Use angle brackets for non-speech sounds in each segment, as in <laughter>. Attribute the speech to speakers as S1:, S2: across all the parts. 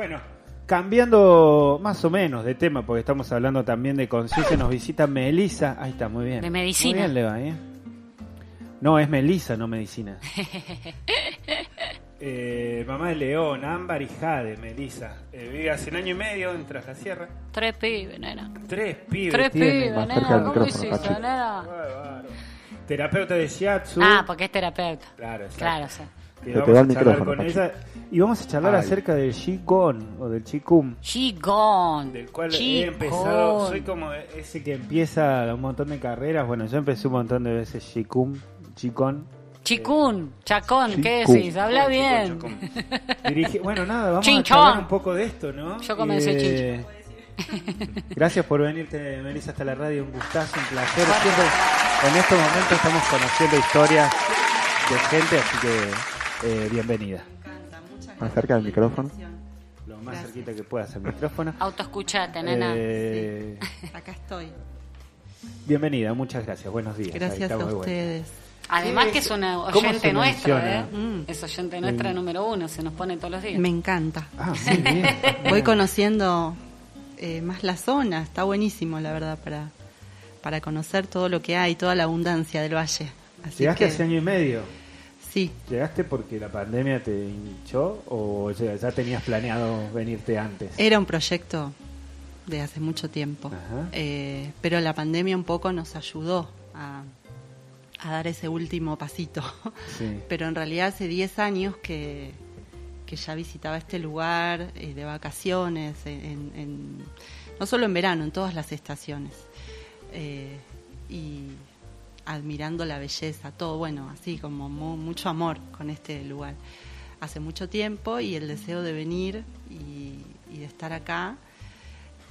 S1: Bueno, cambiando más o menos de tema, porque estamos hablando también de conciencia, nos visita Melisa. Ahí está, muy bien.
S2: De medicina.
S1: Muy bien le va, ¿eh? No, es Melisa, no medicina. <laughs> Eh, mamá de León, Ámbar y Jade, Melisa. Eh, vive hace un año y medio en Traslasierra.
S2: Tres pibes, nena.
S1: Tres pibes.
S2: Tres pibes, nena. ¿Cómo
S3: micrófono,
S2: hiciste, nena?
S1: Terapeuta de Shiatsu.
S2: Ah, porque es terapeuta.
S1: Claro, exacto.
S2: Claro, sí.
S1: Que
S3: Te pegó el micrófono,
S1: ella y vamos a charlar
S3: Ay.
S1: acerca del Qigong o del Qigong.
S2: Chigón.
S1: Del cual he empezado, soy como ese que empieza un montón de carreras. Bueno, yo empecé un montón de veces Qigong, Qigong.
S2: Chicún, chacón, ¿qué decís? Habla bien.
S1: Qigong, Dirige- bueno, nada, vamos
S2: Chinchón.
S1: a charlar un poco de esto, ¿no?
S2: Yo comencé
S1: de- Gracias por venirte, Melissa, hasta la radio. Un gustazo, un placer. Siempre, en estos momentos estamos conociendo historias de gente, así que eh, bienvenida.
S3: Más cerca del micrófono.
S1: Lo más cerquita que puedas al micrófono.
S2: Autoescuchate, nena.
S1: Eh,
S4: Acá estoy.
S1: Bienvenida, muchas gracias. Buenos días.
S4: Gracias a uested
S2: Además
S1: ¿qué
S2: que
S1: es?
S2: una
S1: ¿Cómo
S2: oyente nuestra? ¿eh?
S4: Mm.
S2: Es oyente nuestra
S1: Mm.
S2: número uno, se nos pone todos los días.
S4: Me encanta.
S1: Ah, muy <laughs> bien.
S4: Voy conociendo eh, más la zona. Está buenísimo, la verdad, para, para conocer todo lo que hay, toda la abundancia del valle. Así
S1: Llegaste
S4: que,
S1: hace año y medio.
S4: Sí,
S1: ¿Llegaste porque la pandemia te hinchó o ya, ya tenías planeado venirte antes?
S4: era un proyecto de hace mucho tiempo. Eh, pero la pandemia un poco nos ayudó a, a dar ese último pasito. <laughs>
S1: Sí.
S4: Pero en realidad hace 10 años que, que ya visitaba este lugar eh, de vacaciones, en, en- no solo en verano, en todas las estaciones. Eh, y admirando la belleza, todo, bueno, así como mu- mucho amor con este lugar. Hace mucho tiempo y el deseo de venir y, y de estar acá.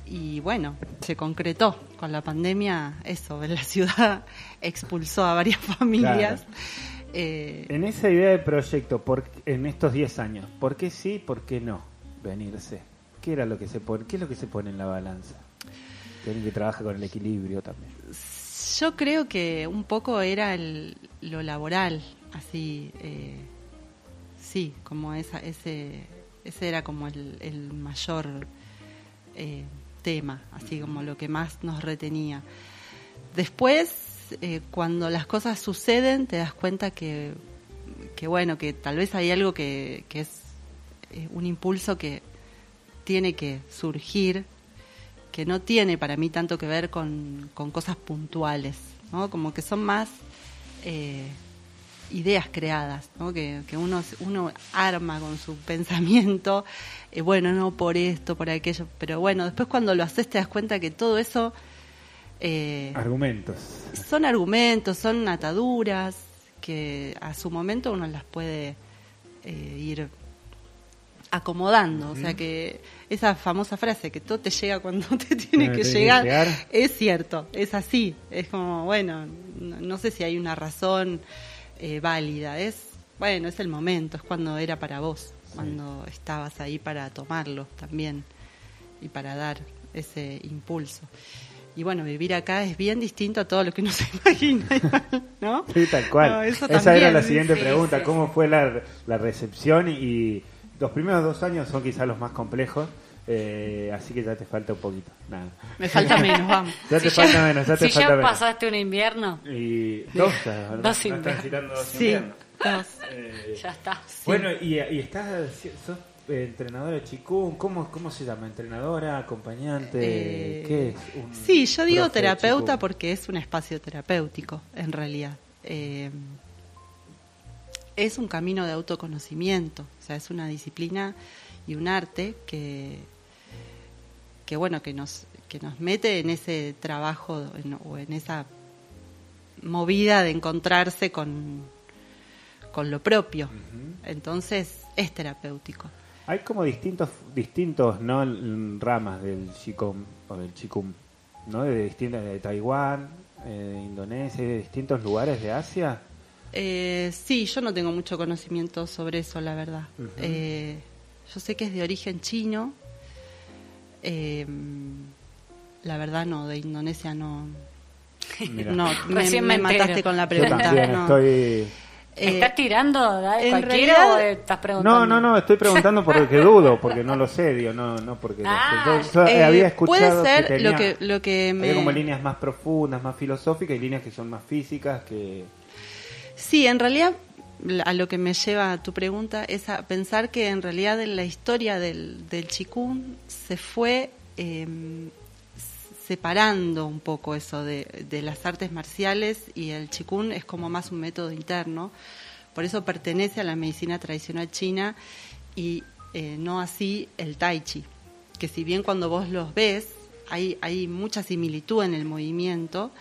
S4: Y bueno, se concretó con la pandemia eso, <laughs> la ciudad expulsó a varias familias. Eh,
S1: En esa idea de proyecto, por, en estos 10 años, ¿por qué sí, por qué no venirse? ¿Qué era lo que se pone, qué es lo que se pone en la balanza? Alguien que trabaja con el equilibrio también.
S4: Yo creo que un poco era lo laboral, así, eh, sí, como esa, ese, ese era como el, el mayor eh, tema, así como lo que más nos retenía. Después, eh, cuando las cosas suceden, te das cuenta que, que bueno, que tal vez hay algo que, que es eh, un impulso que tiene que surgir que no tiene para mí tanto que ver con, con cosas puntuales, ¿no? Como que son más eh, ideas creadas, ¿no? Que, que uno, uno arma con su <laughs> pensamiento, eh, bueno, no por esto, por aquello, pero bueno, después cuando lo haces te das cuenta que todo eso eh,
S1: Argumentos.
S4: son argumentos, son ataduras que a su momento uno las puede eh, ir acomodando. O sea que esa famosa frase que todo te llega cuando <laughs> te tiene que
S1: te
S4: llegar,
S1: llegar.
S4: es cierto, es así. Es como, bueno, no, no sé si hay una razón eh, válida. Es, bueno, es el momento, es cuando era para vos, cuando estabas ahí para tomarlo también y para dar ese impulso. Y bueno, vivir acá es bien distinto a todo lo que uno <laughs> se imagina, ¿no?
S1: Sí, tal cual.
S4: No,
S1: Esa era la siguiente
S4: sí,
S1: pregunta.
S4: sí,
S1: ¿Cómo fue la, la recepción? Y los primeros dos años son quizás los más complejos. eh, así que ya te falta un poquito. Nada.
S4: Me falta menos, vamos.
S1: Ya te
S2: Si
S1: falta menos, ya te
S2: si
S1: falta
S2: ya
S1: menos.
S2: pasaste un invierno,
S1: Y dos, ¿verdad?
S2: Dos inviernos.
S1: dos
S4: Sí,
S1: inviernos.
S4: dos.
S1: Eh,
S2: ya está.
S1: Bueno, y, y estás, sos eh, entrenadora de Chikung, ¿cómo, ¿cómo se llama? ¿Entrenadora, acompañante?
S4: Eh,
S1: ¿Qué es? un
S4: Sí, yo digo terapeuta porque es un espacio terapéutico, en realidad. Eh, es un camino de autoconocimiento, o sea, es una disciplina y un arte que, que bueno, que nos, que nos mete en ese trabajo en- o en esa movida de encontrarse con, con lo propio. Entonces, es terapéutico.
S1: Hay como distintos, distintos ¿no? Ramas del Qigong o del Qigong, ¿no? De distintas, de Taiwán, eh, de Indonesia, y de distintos lugares de Asia.
S4: Eh, sí, yo no tengo mucho conocimiento sobre eso, la verdad. Eh, yo sé que es de origen chino. Eh, la verdad no, de Indonesia no.
S1: Mira.
S4: No, <laughs> me,
S2: Recién
S4: me
S2: me entero.
S4: mataste con la
S1: Yo
S4: pregunta. no.
S1: estoy...
S4: Eh,
S2: ¿Estás tirando cualquiera
S4: realidad-
S2: o estás preguntando?
S1: No, no, no, estoy preguntando porque <laughs> dudo, porque no lo sé, digo, no, no porque lo sé.
S2: Ah,
S1: Yo- yo
S4: eh,
S1: había escuchado
S4: puede ser
S1: que tenía-
S4: lo que lo que me
S1: había como líneas más profundas, más filosóficas y líneas que son más físicas que...
S4: Sí, en realidad a lo que me lleva tu pregunta es a pensar que en realidad en la historia del, del chikung se fue eh, separando un poco eso de, las artes marciales y el chikung es como más un método interno. Por eso pertenece a la medicina tradicional china y eh, no así el tai chi, que si bien cuando vos los ves hay, hay mucha similitud en el movimiento,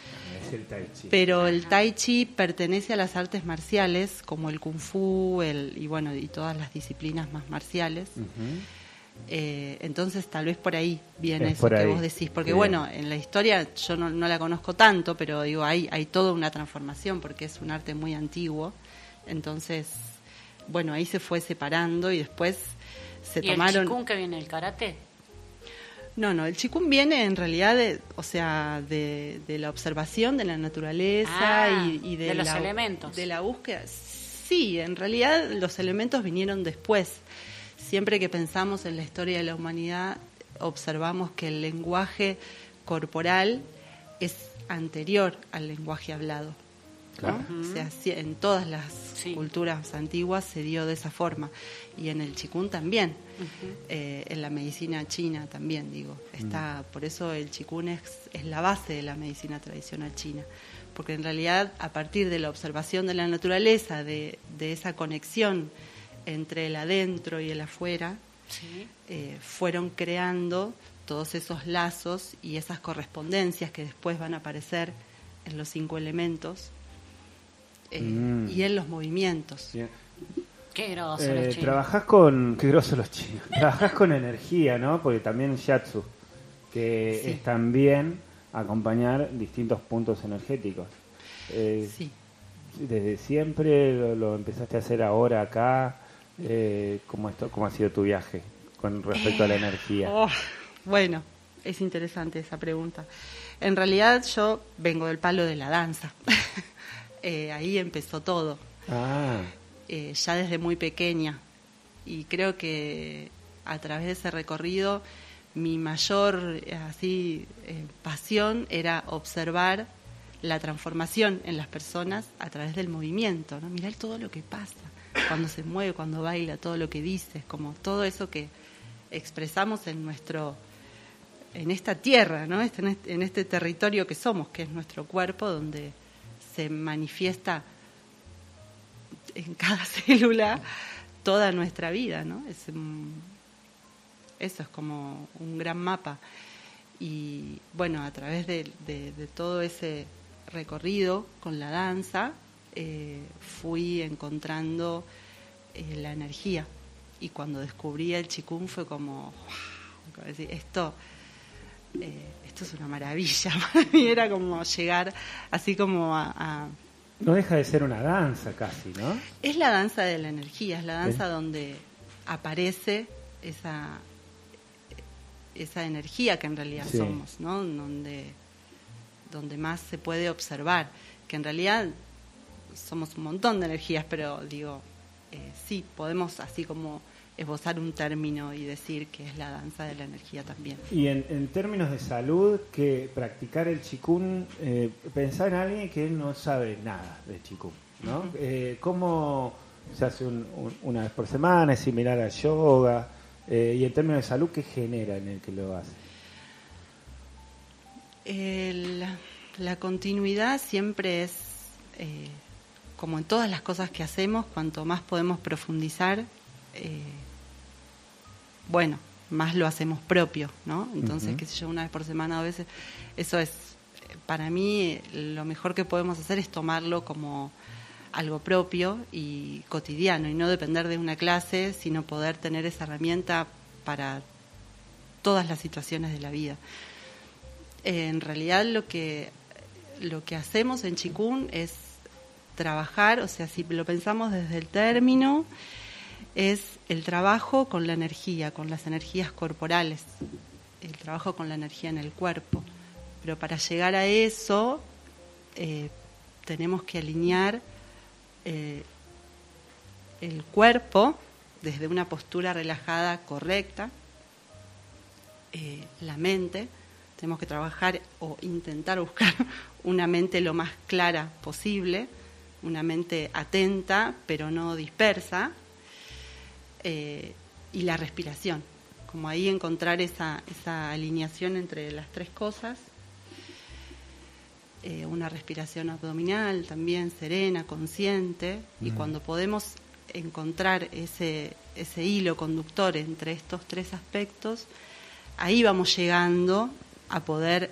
S1: Es el tai chi.
S4: pero el tai chi pertenece a las artes marciales como el kung fu el, y bueno y todas las disciplinas más marciales. Eh, entonces tal vez por ahí viene
S1: Es
S4: eso
S1: por
S4: que
S1: ahí.
S4: vos decís, porque
S1: Bien.
S4: bueno, en la historia yo no, no la conozco tanto, pero digo, hay, hay toda una transformación porque es un arte muy antiguo, entonces, bueno, ahí se fue separando y después se
S2: ¿Y el
S4: tomaron...
S2: chikung que viene el karate?
S4: No, no, el chikung viene en realidad, de, o sea, de, de la observación de la naturaleza
S2: Ah,
S4: y, y de,
S2: de los
S4: la,
S2: elementos.
S4: De la búsqueda. Sí, en realidad los elementos vinieron después. Siempre que pensamos en la historia de la humanidad, observamos que el lenguaje corporal es anterior al lenguaje hablado. ¿No?
S1: Claro.
S4: O sea, sí, en todas las
S2: Sí.
S4: culturas antiguas se dio de esa forma. Y en el chikung también. Eh, en la medicina china también, digo. Está, Por eso el chikung es, es la base de la medicina tradicional china. Porque en realidad, a partir de la observación de la naturaleza, de, de esa conexión entre el adentro y el afuera,
S2: Sí.
S4: eh, fueron creando todos esos lazos y esas correspondencias que después van a aparecer en los cinco elementos eh,
S1: Mm.
S4: y en los movimientos.
S1: Bien.
S2: Qué groso
S1: Eh,
S2: los chinos.
S1: trabajás con, qué grosos los chinos, <laughs> trabajás con energía, ¿no? Porque también Yatsu, que
S4: Sí.
S1: es también acompañar distintos puntos energéticos. Eh,
S4: Sí.
S1: Desde siempre lo, lo empezaste a hacer ahora acá. Eh, ¿cómo, esto, ¿Cómo ha sido tu viaje con respecto a la energía? <laughs>
S4: Oh, bueno, es interesante esa pregunta. En realidad yo vengo del palo de la danza. <laughs> Eh, ahí empezó todo,
S1: Ah,
S4: eh, ya desde muy pequeña. Y creo que a través de ese recorrido mi mayor eh, así eh, pasión era observar la transformación en las personas a través del movimiento, ¿no? Mirar todo lo que pasa, cuando se mueve, cuando baila, todo lo que dices, como todo eso que expresamos en nuestro en esta tierra, ¿no? En este, en este territorio que somos, que es nuestro cuerpo, donde se manifiesta en cada <laughs> célula toda nuestra vida, ¿no? Es eso es como un gran mapa. Y bueno, a través de, todo ese recorrido con la danza, eh, fui encontrando eh, la energía. Y cuando descubrí el chikung fue como, "Wow", esto, eh, esto es una maravilla. <laughs> Para mí era como llegar así como a- a
S1: no deja de ser una danza casi, ¿no?
S4: es la danza de la energía, es la danza donde aparece esa esa energía que en realidad
S1: Sí.
S4: somos, ¿no? Donde donde más se puede observar, que en realidad somos un montón de energías, pero digo, eh, sí, podemos así como esbozar un término y decir que es la danza de la energía también.
S1: Y en, en términos de salud, que practicar el chikung, eh, pensar en alguien que no sabe nada de chikung, ¿no? Eh, ¿Cómo se hace un- un- una vez por semana? ¿Es similar al yoga? Eh, y en términos de salud, ¿qué genera en el que lo hace?
S4: El- la continuidad siempre es, eh, como en todas las cosas que hacemos, cuanto más podemos profundizar, eh, bueno, más lo hacemos propio, ¿no? Entonces,
S1: Ujú.
S4: qué sé yo, una vez por semana a veces, eso es, para mí, lo mejor que podemos hacer es tomarlo como algo propio y cotidiano y no depender de una clase, sino poder tener esa herramienta para todas las situaciones de la vida. En realidad lo que lo que hacemos en Chikung es trabajar, o sea, si lo pensamos desde el término, es el trabajo con la energía, con las energías corporales, el trabajo con la energía en el cuerpo. Pero para llegar a eso eh, tenemos que alinear eh, el cuerpo desde una postura relajada correcta, eh, la mente, tenemos que trabajar o intentar buscar <laughs> una mente lo más clara posible, una mente atenta pero no dispersa, eh, y la respiración, como ahí encontrar esa, esa alineación entre las tres cosas. Eh, una respiración abdominal también serena, consciente, y cuando podemos encontrar ese, ese hilo conductor entre estos tres aspectos, ahí vamos llegando a poder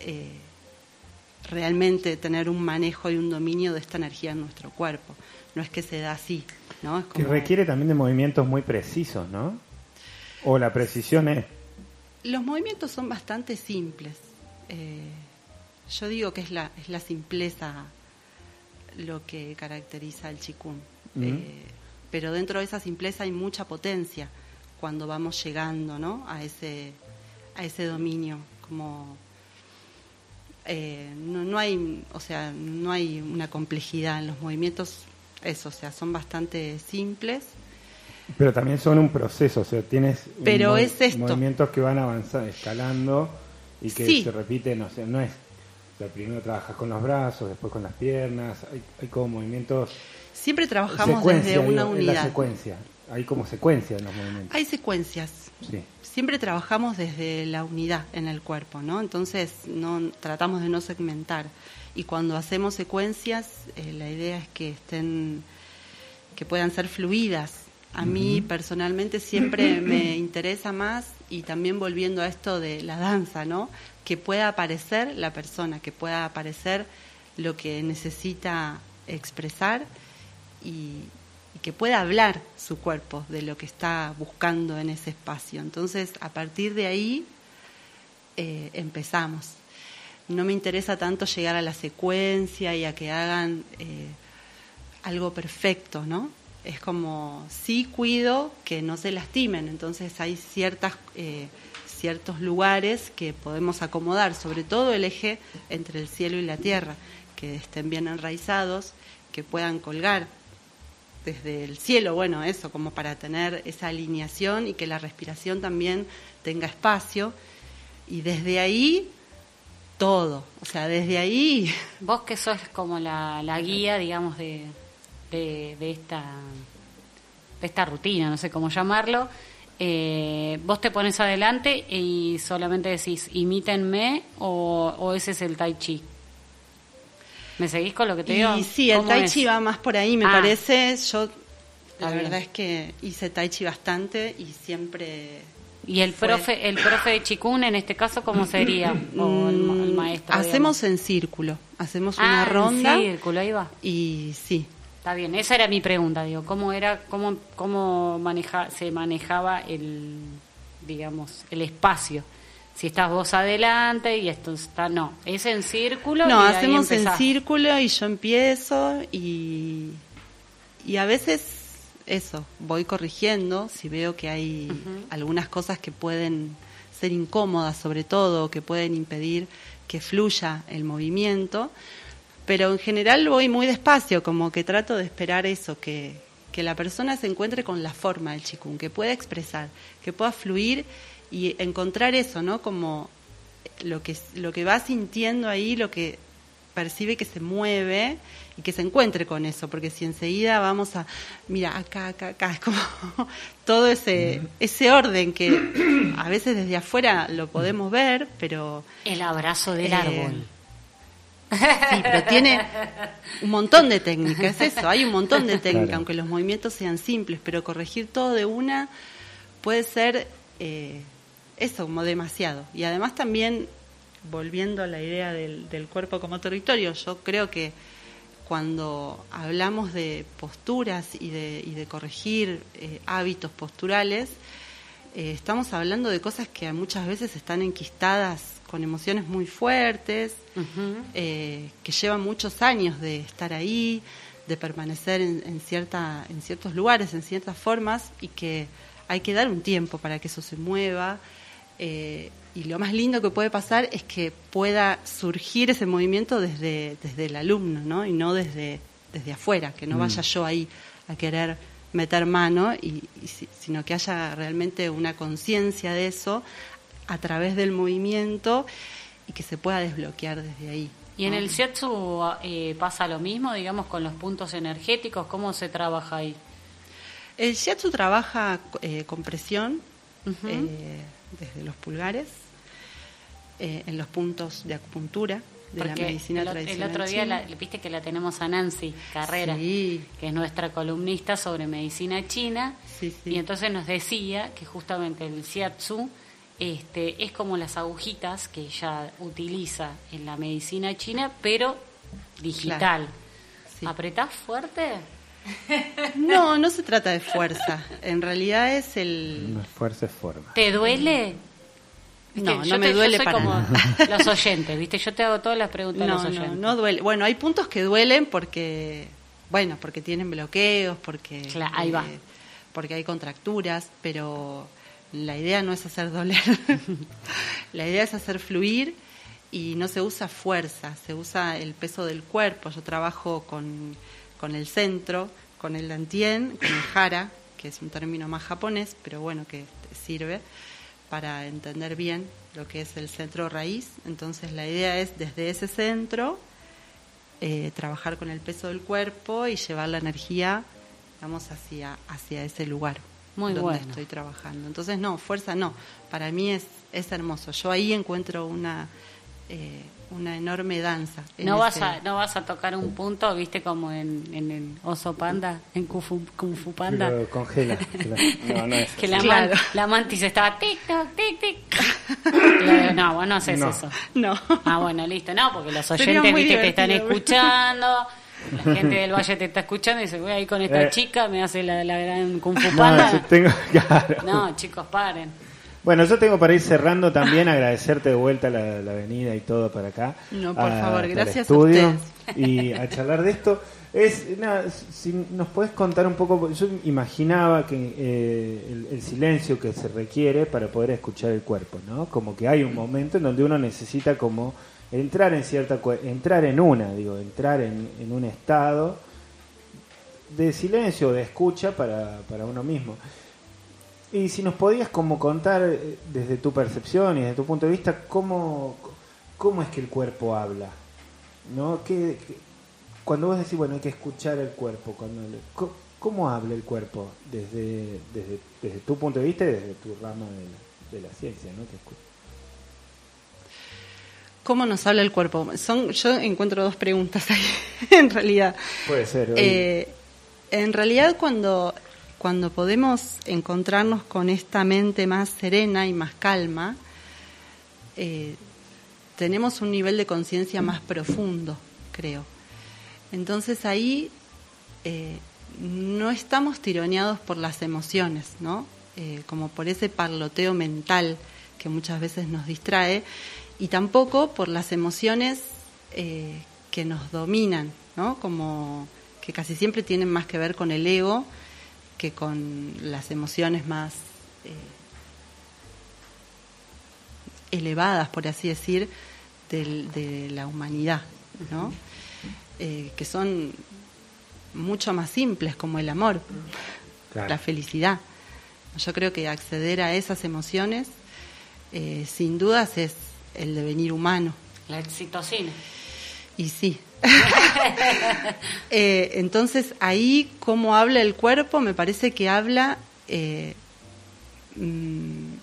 S4: eh, realmente tener un manejo y un dominio de esta energía en nuestro cuerpo. No es que se da así, ¿no? Es
S1: Que requiere también de movimientos muy precisos, ¿no? O la precisión es...
S4: Los movimientos son bastante simples. Eh, yo digo que es la, es la simpleza lo que caracteriza al chikun. Eh, pero dentro de esa simpleza hay mucha potencia cuando vamos llegando ¿no? a, ese, a ese dominio. Como, eh, no, no, hay, o sea, no hay una complejidad en los movimientos, eso, o sea, son bastante simples.
S1: Pero también son un proceso, o sea, tienes
S4: Pero es esto.
S1: movimientos que van avanzando, escalando y que se repiten, o sea, no es o sea, primero trabajas con los brazos, después con las piernas, hay, hay como movimientos...
S4: Siempre trabajamos desde una unidad.
S1: la secuencia, hay como secuencia en los movimientos.
S4: Hay secuencias.
S1: Sí.
S4: Siempre trabajamos desde la unidad en el cuerpo, ¿no? Entonces no tratamos de no segmentar. Y cuando hacemos secuencias, eh, la idea es que estén, que puedan ser fluidas. A mí personalmente siempre <coughs> me interesa más y también volviendo a esto de la danza, ¿no? que pueda aparecer la persona, que pueda aparecer lo que necesita expresar y, que pueda hablar su cuerpo de lo que está buscando en ese espacio. Entonces, a partir de ahí eh, empezamos. No me interesa tanto llegar a la secuencia y a que hagan eh, algo perfecto, ¿no? Es como, sí cuido que no se lastimen, entonces hay ciertas... Eh, ciertos lugares que podemos acomodar, sobre todo el eje entre el cielo y la tierra, que estén bien enraizados, que puedan colgar desde el cielo, bueno, eso, como para tener esa alineación y que la respiración también tenga espacio. Y desde ahí, todo, o sea, desde ahí... <laughs>
S2: Vos que sos como la, guía, digamos, de, de, esta, de esta rutina, no sé cómo llamarlo, eh, vos te pones adelante y solamente decís, imítenme o, ese es el tai chi. ¿Me seguís con lo que te digo?
S4: Y sí, el tai chi va más por ahí, me ah. parece. Yo, la verdad es que hice tai chi bastante y siempre...
S2: ¿Y el profe el profe de Chikun en este caso cómo sería? <clears throat> ¿O el,
S4: mm,
S2: maestro?
S4: Hacemos en círculo, hacemos una ah, ronda.
S2: En círculo, ahí va.
S4: Y sí,
S2: Está bien, esa era mi pregunta, digo, ¿cómo era, cómo, cómo maneja, se manejaba el, digamos, el espacio? Si estás vos adelante y esto está, no, es en círculo.
S4: No, hacemos en círculo y yo empiezo y, y a veces eso, voy corrigiendo si veo que hay algunas cosas que pueden ser incómodas sobre todo, que pueden impedir que fluya el movimiento pero en general voy muy despacio, como que trato de esperar eso, que, que la persona se encuentre con la forma del chikung, que pueda expresar, que pueda fluir y encontrar eso, ¿no? Como lo que, lo que va sintiendo ahí, lo que percibe que se mueve y que se encuentre con eso, porque si enseguida vamos a, mira, acá, acá, acá, es como <laughs> todo ese, ese orden que a veces desde afuera lo podemos ver, pero...
S2: El abrazo del árbol.
S4: Sí, pero tiene un montón de técnicas, es eso, hay un montón de técnicas, aunque los movimientos sean simples, pero corregir todo de una puede ser eh, eso, como demasiado. Y además también, volviendo a la idea del, cuerpo como territorio, yo creo que cuando hablamos de posturas y de, y de corregir eh, hábitos posturales, eh, estamos hablando de cosas que muchas veces están enquistadas con emociones muy fuertes, eh, que llevan muchos años de estar ahí, de permanecer en, cierta, en ciertos lugares, en ciertas formas, y que hay que dar un tiempo para que eso se mueva. Eh, y lo más lindo que puede pasar es que pueda surgir ese movimiento desde, desde el alumno, ¿no? Y no desde, desde afuera, que no mm. vaya yo ahí a querer meter mano, y, sino que haya realmente una conciencia de eso a través del movimiento y que se pueda desbloquear desde ahí.
S2: ¿Y en el shiatsu eh, pasa lo mismo, digamos, con los puntos energéticos? ¿Cómo se trabaja ahí?
S4: El shiatsu trabaja eh, con presión eh, desde los pulgares, en los puntos de acupuntura de la medicina
S2: el,
S4: tradicional.
S2: El otro día viste que la tenemos a Nancy Carrera, que es nuestra columnista sobre medicina china, y entonces nos decía que justamente el shiatsu este, es como las agujitas que ella utiliza en la medicina china, pero digital. ¿Apretás fuerte? <laughs>
S4: No, no se trata de fuerza. En realidad es el.
S1: No es fuerza, es forma.
S2: ¿Te duele?
S4: No, no me duele para como <laughs>
S2: los oyentes, ¿viste? Yo te hago todas las preguntas
S4: no,
S2: los oyentes.
S4: No, no duele. Bueno, hay puntos que duelen porque, bueno, porque tienen bloqueos, porque,
S2: ahí va.
S4: porque hay contracturas, pero la idea no es hacer doler, <laughs> la idea es hacer fluir y no se usa fuerza, se usa el peso del cuerpo. Yo trabajo con, con el centro, con el dantien, con el jara, que es un término más japonés, pero bueno, que sirve para entender bien lo que es el centro raíz. Entonces la idea es desde ese centro eh, trabajar con el peso del cuerpo y llevar la energía, vamos, hacia, hacia ese lugar.
S2: Muy
S4: donde estoy trabajando. Entonces, no, fuerza no. Para mí es, es hermoso. Yo ahí encuentro una, eh, una enorme danza.
S2: No vas, a, no vas a tocar un punto, viste, como en, en el oso panda, en Kung Fu, Kung Fu Panda.
S1: Lo <laughs> congela.
S2: no, no es que la, la, mantis estaba tic, toc, tic, tic. no, vos no haces eso.
S4: No.
S2: Ah, bueno, listo. No, porque los oyentes, viste, te están escuchando. <laughs> La gente del valle te está escuchando y dice, voy ahí con esta eh. chica, me hace la, la gran Kung Fu Panda. <laughs> No, chicos, paren.
S1: Bueno, yo tengo para ir cerrando también, agradecerte de vuelta la, la venida y todo para acá.
S4: No, por favor, gracias a ustedes.
S1: Y a charlar de esto. Es, nada, si nos puedes contar un poco, yo imaginaba que eh, el, silencio que se requiere para poder escuchar el cuerpo, ¿no? Como que hay un momento en donde uno necesita como entrar en cierta entrar en una digo entrar en, en un estado de silencio de escucha para, para uno mismo y si nos podías como contar eh, desde tu percepción y desde tu punto de vista cómo cómo es que el cuerpo habla no ¿Qué, cuando vos decís bueno hay que escuchar el cuerpo cuando cómo, habla el cuerpo desde, desde, desde tu punto de vista y desde tu rama de la, ciencia no
S4: ¿Cómo nos habla el cuerpo? Son, yo encuentro dos preguntas ahí, <laughs> en realidad.
S1: Puede ser.
S4: Eh, en realidad, cuando, cuando podemos encontrarnos con esta mente más serena y más calma, eh, tenemos un nivel de conciencia más profundo, creo. Entonces ahí eh, no estamos tironeados por las emociones, ¿no? como por ese parloteo mental que muchas veces nos distrae y tampoco por las emociones eh, que nos dominan, ¿no? Como que casi siempre tienen más que ver con el ego que con las emociones más eh, elevadas, por así decir, de la humanidad, ¿no? Eh, que son mucho más simples, como el amor, la felicidad. Yo creo que acceder a esas emociones, sin dudas, es el devenir humano.
S2: La excitocina.
S4: Y sí. <laughs> Eh, entonces ahí cómo habla el cuerpo me parece que habla eh, mm,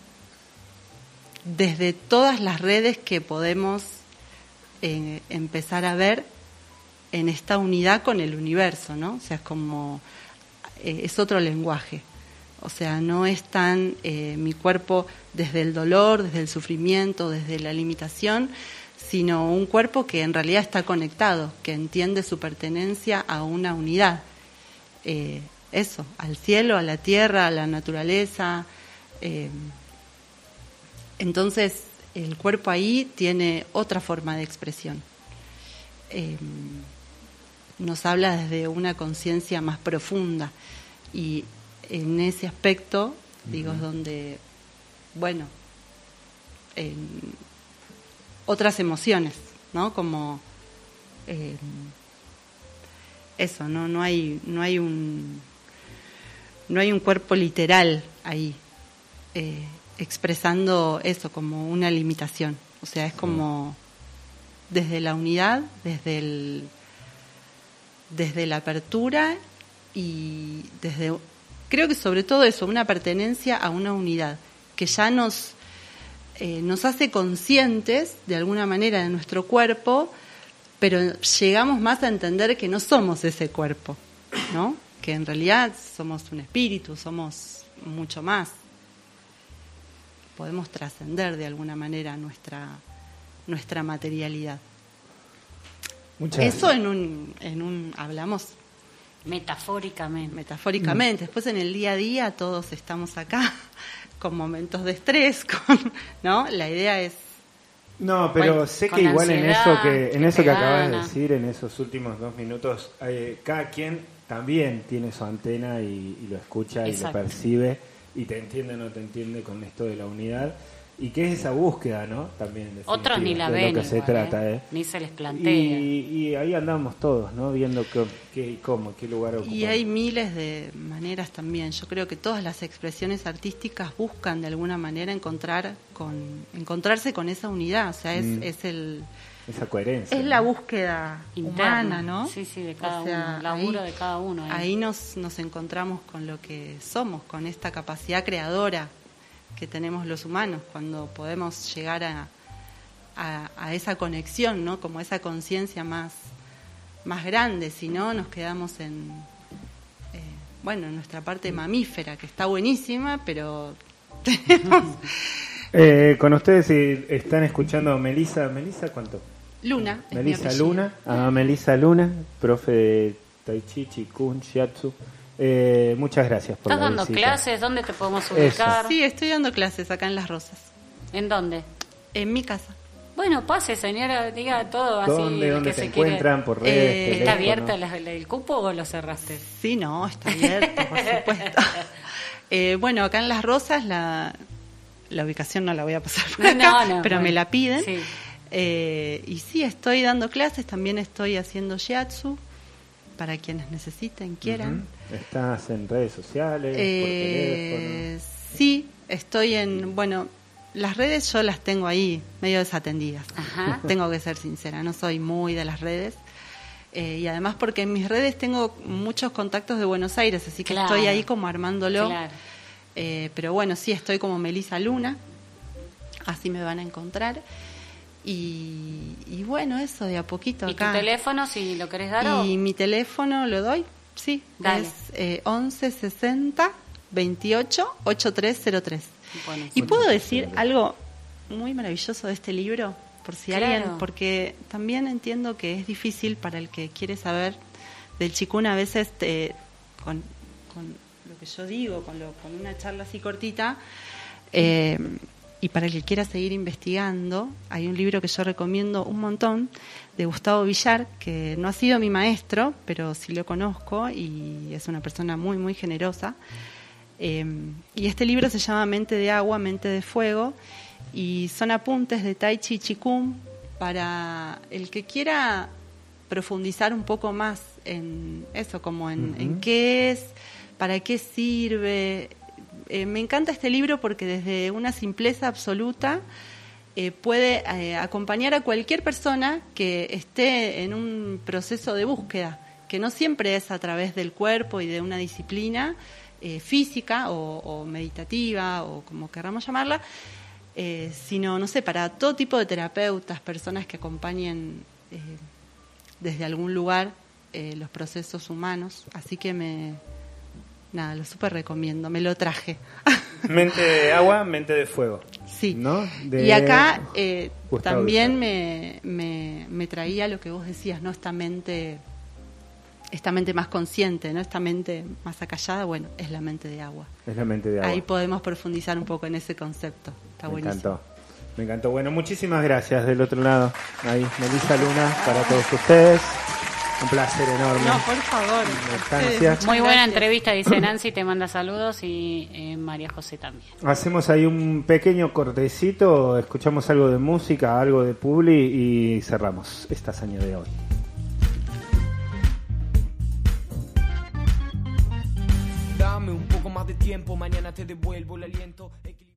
S4: desde todas las redes que podemos eh, empezar a ver en esta unidad con el universo, ¿no? O sea, es como es otro lenguaje. O sea, no es tan eh, mi cuerpo desde el dolor, desde el sufrimiento, desde la limitación, sino un cuerpo que en realidad está conectado, que entiende su pertenencia a una unidad. Eh, eso, al cielo, a la tierra, a la naturaleza. Eh, entonces, el cuerpo ahí tiene otra forma de expresión. nos habla desde una conciencia más profunda y en ese aspecto, digo, es donde, bueno, otras emociones, ¿no? Como eh, eso, ¿no? No hay, no hay un no hay un cuerpo literal ahí eh, expresando eso como una limitación. O sea, es como desde la unidad, desde el desde la apertura y desde creo que sobre todo eso, una pertenencia a una unidad que ya nos eh, nos hace conscientes de alguna manera de nuestro cuerpo, pero llegamos más a entender que no somos ese cuerpo, ¿no? Que en realidad somos un espíritu, somos mucho más. Podemos trascender de alguna manera nuestra, nuestra materialidad. Eso en un, en un, hablamos
S2: metafóricamente.
S4: Metafóricamente. Después en el día a día todos estamos acá con momentos de estrés, <laughs> con, ¿no? La idea es
S1: no, pero sé que igual en eso que en eso que acabas de decir, en esos últimos dos minutos, eh, cada quien también tiene su antena y, lo escucha y lo percibe y te entiende o no te entiende con esto de la unidad y que es esa búsqueda, ¿no? También.
S2: Otros ni la ven.
S1: De lo que se trata, ¿eh?
S2: Ni se les plantea.
S1: Y, ahí andamos todos, ¿no? Viendo qué, cómo, qué lugar ocupar.
S4: Y hay miles de maneras también. Yo creo que todas las expresiones artísticas buscan de alguna manera encontrar con, encontrarse con esa unidad. O sea, es, mm. es el.
S1: Esa coherencia.
S4: Es la búsqueda humana, ¿no?
S2: Sí, sí, de cada uno. Laburo de cada uno.
S4: Ahí, ahí nos, nos encontramos con lo que somos, con esta capacidad creadora que tenemos los humanos, cuando podemos llegar a, a, esa conexión, ¿no? Como esa conciencia más, más grande, si no nos quedamos en, eh, bueno, en nuestra parte mamífera, que está buenísima, pero <laughs> tenemos...
S1: Eh, con ustedes si están escuchando a Melisa, ¿Melisa cuánto?
S4: Luna.
S1: Melisa Luna, a Melisa Luna, profe de Tai Chi, Chikun, Shiatsu. Eh, muchas gracias por
S2: ¿Estás dando clases? ¿Dónde te podemos ubicar?
S4: Sí, estoy dando clases acá en Las Rosas.
S2: ¿En dónde?
S4: En mi casa.
S2: Bueno, pase, señora, diga todo así.
S1: ¿Dónde, dónde se encuentran? ¿Por redes?
S2: Eh, ¿Está abierta el cupo o lo cerraste?
S4: Sí, no, está abierto, por supuesto. <laughs> Eh, bueno, acá en Las Rosas la, la ubicación no la voy a pasar pero me la piden. Eh, y sí, estoy dando clases, también estoy haciendo shiatsu para quienes necesiten, quieran.
S1: ¿Estás en redes sociales? por eh, teléfono?
S4: Sí, estoy en, bueno, las redes yo las tengo ahí, medio desatendidas. <laughs> Tengo que ser sincera, no soy muy de las redes. Eh, y además porque en mis redes tengo muchos contactos de Buenos Aires, así que estoy ahí como armándolo. Eh, pero bueno, sí, estoy como Melisa Luna, así me van a encontrar. Y, bueno, eso de a poquito acá.
S2: ¿Y tu teléfono, si lo querés dar?
S4: Y mi teléfono lo doy, sí. Es eh, 11 60 28 8303. y puedo decir algo muy maravilloso de este libro, por si alguien, porque también entiendo que es difícil para el que quiere saber del chikun a veces con, lo que yo digo, con, lo, con una charla así cortita. Eh, y para el que quiera seguir investigando, hay un libro que yo recomiendo un montón de Gustavo Villar, que no ha sido mi maestro, pero sí lo conozco y es una persona muy, muy generosa. Em, y este libro se llama Mente de Agua, Mente de Fuego, y son apuntes de Tai Chi Chikung para el que quiera profundizar un poco más en eso, como en, en qué es, para qué sirve, eh, me encanta este libro porque desde una simpleza absoluta eh, puede eh, acompañar a cualquier persona que esté en un proceso de búsqueda, que no siempre es a través del cuerpo y de una disciplina física o, meditativa o como queramos llamarla, sino, no sé, para todo tipo de terapeutas, personas que acompañen desde algún lugar los procesos humanos. Así que me, nada, lo súper recomiendo, me lo traje. <laughs>
S1: Mente de agua, mente de fuego.
S4: Sí. ¿no? y acá eh, también me, me, traía lo que vos decías, ¿no? Esta mente, esta mente más consciente, ¿no? Esta mente más acallada, bueno, es la mente de agua.
S1: Es la mente de agua.
S4: Ahí podemos profundizar un poco en ese concepto. Está
S1: me encantó. Me encantó. Bueno, muchísimas gracias del otro lado. Ahí, Melissa Luna, para todos ustedes. Un placer enorme.
S4: No, por favor.
S2: Muy buena entrevista, dice Nancy, te manda saludos y eh, María José también.
S1: Hacemos ahí un pequeño cortecito, escuchamos algo de música, algo de publi y cerramos esta hazaña de hoy. Dame un poco
S5: tiempo, mañana te devuelvo el aliento.